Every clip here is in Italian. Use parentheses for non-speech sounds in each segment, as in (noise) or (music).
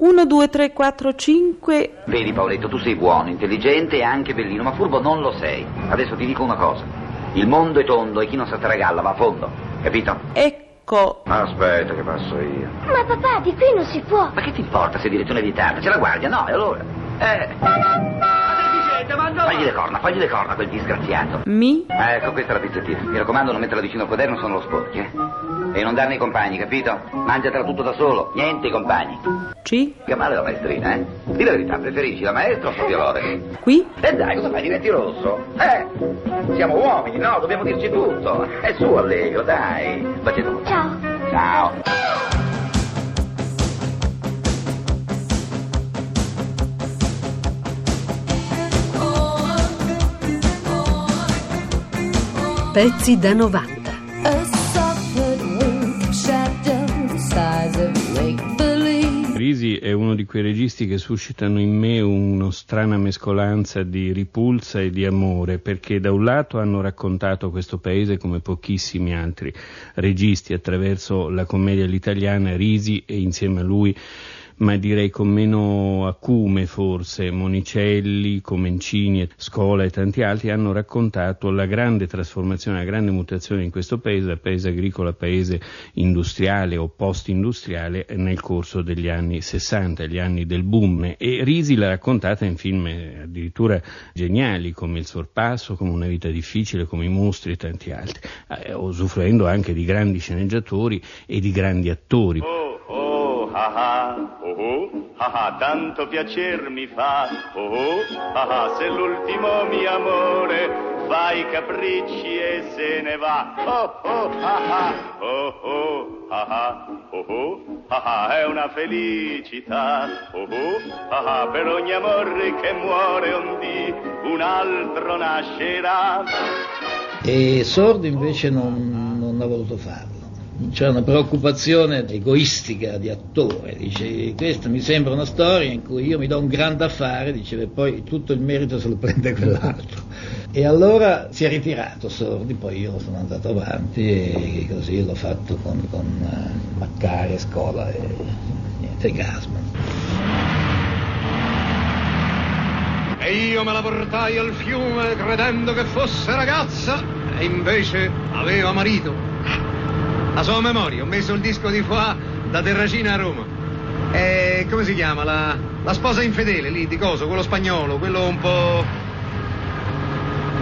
1, 2, 3, 4, 5. Vedi Paoletto, tu sei buono, intelligente e anche bellino, ma furbo non lo sei. Adesso ti dico una cosa. Il mondo è tondo e chi non sa tragalla va a fondo, capito? Ecco. Aspetta che passo io. Ma papà, di qui non si può. Ma che ti importa se direzione vietata? C'è la guardia, no, e allora? Eh. Fagli le corna, fagli le corna quel disgraziato. Mi. Ecco, questa è la pizzettina. Mi raccomando, non metterla vicino al quaderno, sono lo sporchi, eh. E non darne ai compagni, capito? Mangiatela tutto da solo, niente i compagni. C. Che male la maestrina, eh? Di la verità, preferisci la maestra o Sofia Loren? Qui. E dai, cosa fai? Diventi rosso? Eh? Siamo uomini, no? Dobbiamo dirci tutto. È su, Allegro, dai. Bacetto. Ciao. Ciao. Pezzi da 90. Make-believe. Risi è uno di quei registi che suscitano in me una strana mescolanza di ripulsa e di amore, perché da un lato hanno raccontato questo paese come pochissimi altri registi attraverso la commedia all'italiana, Risi e insieme a lui ma direi con meno acume forse, Monicelli, Comencini, Scola e tanti altri hanno raccontato la grande trasformazione, la grande mutazione in questo paese, da paese agricolo a paese industriale o post-industriale nel corso degli anni 60, gli anni del boom. E Risi l'ha raccontata in film addirittura geniali come Il sorpasso, come Una vita difficile, come I mostri e tanti altri, eh, usufruendo anche di grandi sceneggiatori e di grandi attori. Oh, oh, ah, ah, oh, oh, ah, ah, tanto piacer mi fa, oh, oh, ah, ah, se l'ultimo mio amore fa i capricci e se ne va, oh, oh, ah, ah, oh, oh, ah, ah, oh, oh, ah, ah, è una felicità, oh, oh, ah, ah, per ogni amore che muore un dì, un altro nascerà. E Sordo invece non, non ha voluto farlo. C'è una preoccupazione egoistica di attore, dice questa mi sembra una storia in cui io mi do un grande affare, diceva, e poi tutto il merito se lo prende (laughs) quell'altro. E allora si è ritirato Sordi, poi io sono andato avanti e così l'ho fatto con, con uh, Maccari, Scola e niente, Gasman. E io me la portai al fiume credendo che fosse ragazza e invece aveva marito. La sua memoria, ho messo il disco di Foix da Terracina a Roma. E come si chiama? La, la sposa infedele lì, di coso, quello spagnolo, quello un po'...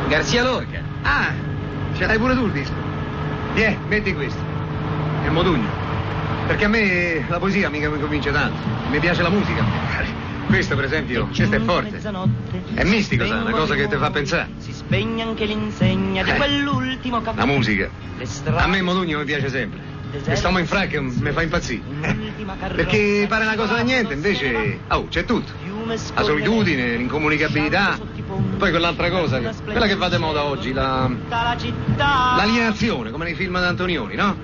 Garzia Lorca. Ah, ce l'hai pure tu il disco? Tiè, metti questo. Il Modugno. Perché a me la poesia mica mi convince tanto. Mi piace la musica. Questo, per esempio, questo è forte. È mistico, sa, una cosa che ti fa pensare. Si spegne anche l'insegna di Eh. quell'ultimo caffè. La musica. A me Modugno mi piace sempre. E stiamo in fracca mi fa impazzire. Carrozza. Perché pare una cosa da niente, invece. Oh, c'è tutto. La solitudine, l'incomunicabilità. Poi quell'altra cosa, quella che va di moda oggi, la. La città. l'alienazione, come nei film di Antonioni, no?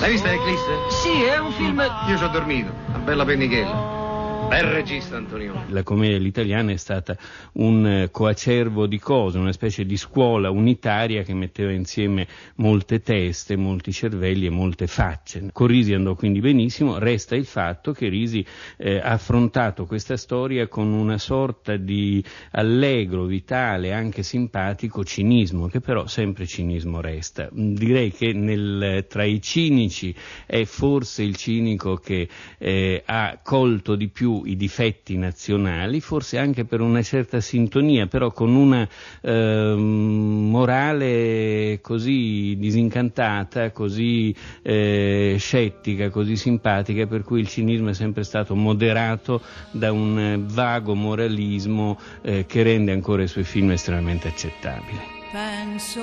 L'hai vista Eclisse? Sì, è un film. Io ci ho dormito, una bella pennichella. Bel regista Antonioni. La commedia all'italiana è stata un eh, coacervo di cose, una specie di scuola unitaria che metteva insieme molte teste, molti cervelli e molte facce. Con Risi andò quindi benissimo, resta il fatto che Risi eh, ha affrontato questa storia con una sorta di allegro, vitale, anche simpatico cinismo, che però sempre cinismo resta. Direi che nel- tra i cinici è forse il cinico che eh, ha colto di più i difetti nazionali, forse anche per una certa sintonia, però con una ehm, morale così disincantata, così eh, scettica, così simpatica, per cui il cinismo è sempre stato moderato da un eh, vago moralismo eh, che rende ancora i suoi film estremamente accettabili. Penso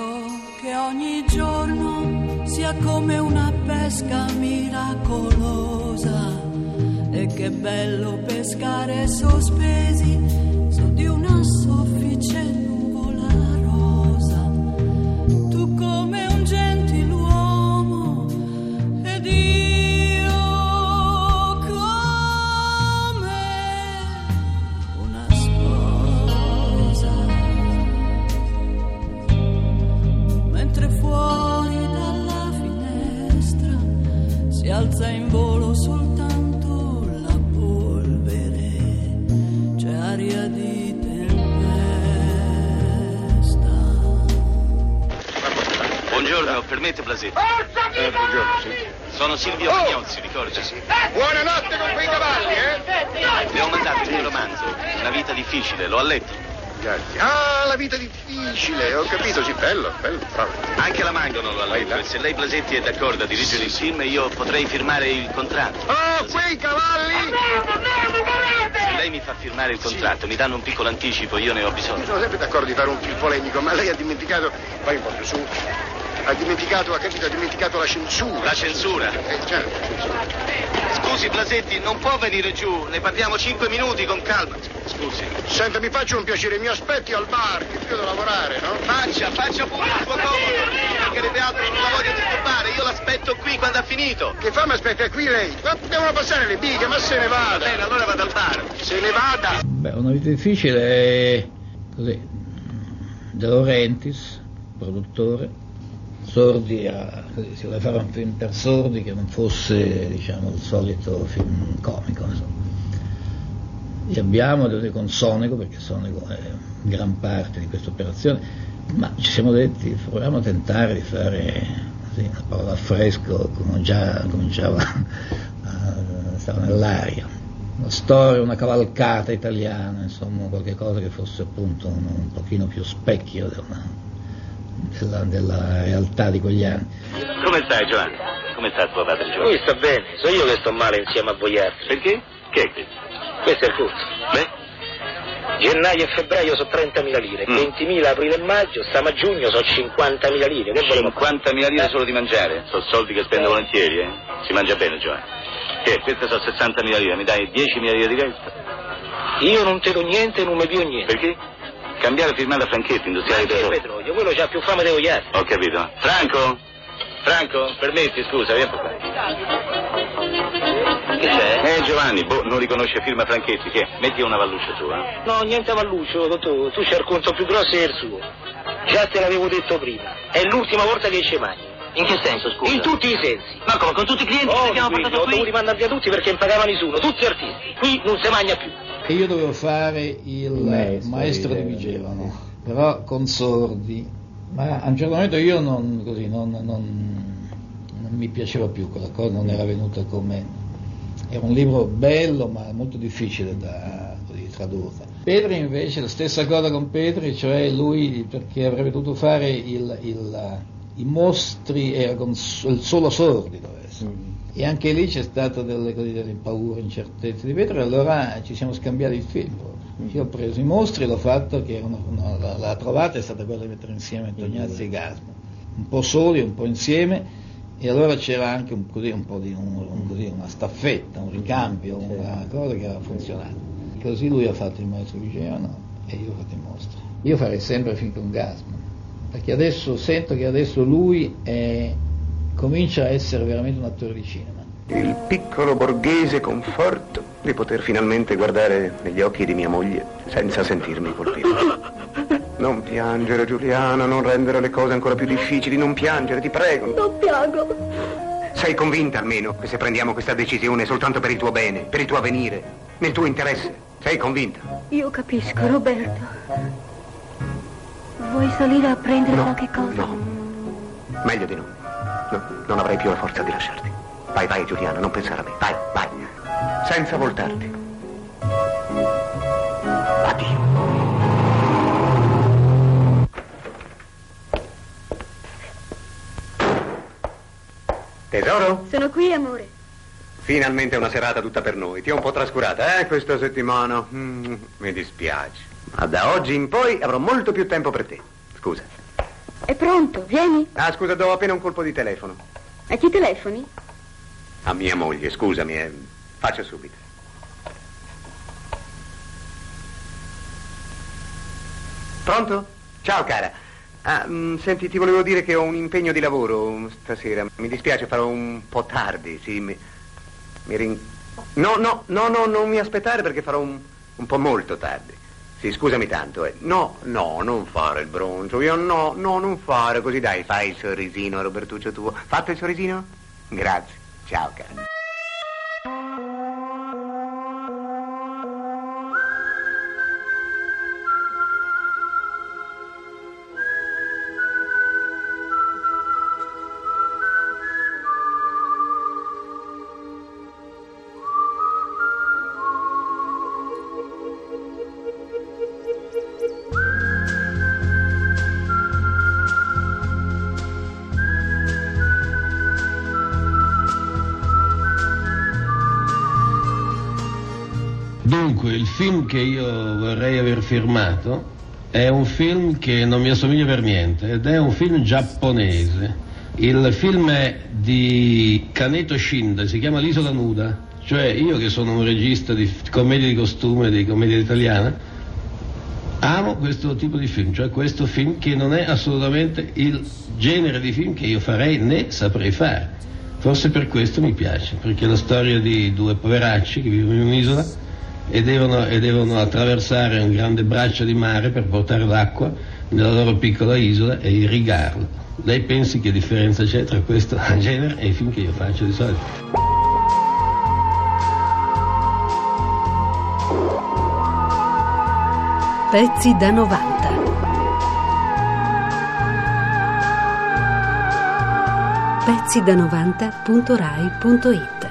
che ogni giorno sia come una pesca miracolosa e che bello pescare sospesi un'aria di tempesta. Buongiorno, permette Blasetti. Forza eh, buongiorno, sì. Sono Silvio oh. Magnozzi, ricordi? Sì. Buonanotte con quei cavalli, eh? Le ho mandato il mio romanzo, La vita difficile, lo ha letto? Grazie. Ah, la vita difficile, ho capito, sì, bello, bello, bravo. Anche la Mango lo ha letto. Se lei Blasetti è d'accordo a dirigere sì, il film, io potrei firmare il contratto. Oh, quei cavalli! Andiamo, andiamo, guardate! Lei mi fa firmare il contratto, mi danno un piccolo anticipo, io ne ho bisogno. Sono sempre d'accordo di fare un film polemico, ma lei ha dimenticato. Vai un po' più su. Ha dimenticato, ha capito, ha dimenticato la censura. La censura? Eh, certo, censura. Scusi Blasetti, non può venire giù, ne parliamo cinque minuti con calma. Scusi. Senta, mi faccia un piacere, mi aspetti al bar, che io devo lavorare, no? Faccia, faccia pure il suo comodo. Mancherebbe altro, non la voglio disturbare, io l'aspetto qui quando ha finito. Che fa, mi aspetta qui lei? Ma devono passare le bighe, ma se ne vada. Va bene, allora vado al bar. Se ne vada. Beh, una vita difficile è così. De Laurentiis, produttore. Sordi così, si voleva fare un film per sordi che non fosse diciamo, il solito film comico. Insomma. E abbiamo con Sonico, perché Sonico è gran parte di questa operazione, ma ci siamo detti proviamo a tentare di fare così, una parola a fresco, come già cominciava, a- stava nell'aria una storia, una cavalcata italiana, insomma, qualche che fosse appunto un, un pochino più specchio della, della- della realtà di quegli anni. Come stai Giovanni? Come sta tuo padre Lui Giovanni? sta bene, so io che sto male insieme a voi altri. Perché? Che è questo? Questo è il tutto. Beh, Gennaio e febbraio sono 30.000 lire, Mm. 20.000 aprile e maggio, stiamo a giugno sono 50.000 lire. Che volevo fare? 50.000 lire solo di mangiare? Sono soldi che spendo volentieri, eh? Si mangia bene Giovanni. Che? Queste sono 60.000 lire, mi dai 10.000 lire di resto? Io non te do niente e non mi più niente. Perché? Cambiare firmata Franchetti, industriale il petrolio. petrolio, quello c'ha più fame dei altri. Ho capito. Franco? Franco? Permetti, scusa, vieni qua. Che c'è? Eh Giovanni, boh, non riconosce firma Franchetti, che? Metti una valluccia tua. No, niente Valluccio, tu, tu c'è il conto più grosso il suo. Già te l'avevo detto prima. È l'ultima volta che esce mai. In che senso, scusa? In tutti i sensi. Ma come, con tutti i clienti che Oh, abbiamo quindi, portato ho qui? dovuto mandare via tutti perché non pagava nessuno, tutti artisti. Qui non si mangia più. E io dovevo fare il maestro, di Vigevano, però con sordi, ma a un certo momento io non, così, non, non- non mi piaceva più quella cosa, non era venuta come... Era un libro bello ma molto difficile da così, tradurre. Petri invece, la stessa cosa con Petri, cioè lui perché avrebbe dovuto fare il, il- i mostri, era con s- il solo sordi doveva essere. E anche lì c'è stata delle, delle paure, incertezze di Petri, allora ci siamo scambiati il film. proprio. Io ho preso i mostri e l'ho fatto, che era una- una- la, la trovata è stata quella di mettere insieme Tognazzi e Gasman, un po' soli, un po' insieme, e allora c'era anche un, così, un po' di un- un- così, una staffetta, un ricambio, una cosa che aveva funzionato. Così lui ha fatto il maestro Vigevano e io ho fatto i mostri. Io farei sempre film con Gasman, perché adesso sento che adesso lui è- comincia a essere veramente un attore di cinema. Il piccolo borghese conforto di poter finalmente guardare negli occhi di mia moglie senza sentirmi colpito. Non piangere, Giuliana, non rendere le cose ancora più difficili, non piangere, ti prego. Non piango. Sei convinta almeno che se prendiamo questa decisione è soltanto per il tuo bene, per il tuo avvenire, nel tuo interesse? Sei convinta? Io capisco, Roberto. Vuoi salire a prendere No, qualche cosa? no. Meglio di no. No, non avrei più la forza di lasciarti. Vai, vai, Giuliana, non pensare a me. Vai, vai. Senza voltarti. Addio. Tesoro? Sono qui, amore. Finalmente una serata tutta per noi. Ti ho un po' trascurata, eh, questa settimana. Mm, mi dispiace. Ma da oggi in poi avrò molto più tempo per te. Scusa. È pronto, vieni. Ah, scusa, do appena un colpo di telefono. A chi telefoni? A mia moglie, scusami, eh. Faccio subito. Pronto? Ciao, cara. Ah, mm, senti, ti volevo dire che ho un impegno di lavoro stasera. Mi dispiace, farò un po' tardi, sì. Mi, mi rin- No, no, no, no, non mi aspettare perché farò un, un po' molto tardi. Sì, scusami tanto, eh. No, no, non fare il broncio. Io no, no, non fare così. Dai, fai il sorrisino, Robertuccio tuo. Fatto il sorrisino? Grazie. Ciao, cara. Dunque, il film che io vorrei aver firmato è un film che non mi assomiglia per niente ed è un film giapponese. Il film è di Kaneto Shinda, si chiama L'isola nuda, cioè io che sono un regista di commedia di costume, di commedia italiana, amo questo tipo di film, cioè questo film che non è assolutamente il genere di film che io farei né saprei fare. Forse per questo mi piace, perché è la storia di due poveracci che vivono in un'isola e devono, e devono attraversare un grande braccio di mare per portare l'acqua nella loro piccola isola e irrigarla. Lei pensi che differenza c'è tra questo (laughs) genere e i film che io faccio di solito? Pezzi da 90. Pezzi da 90.rai.it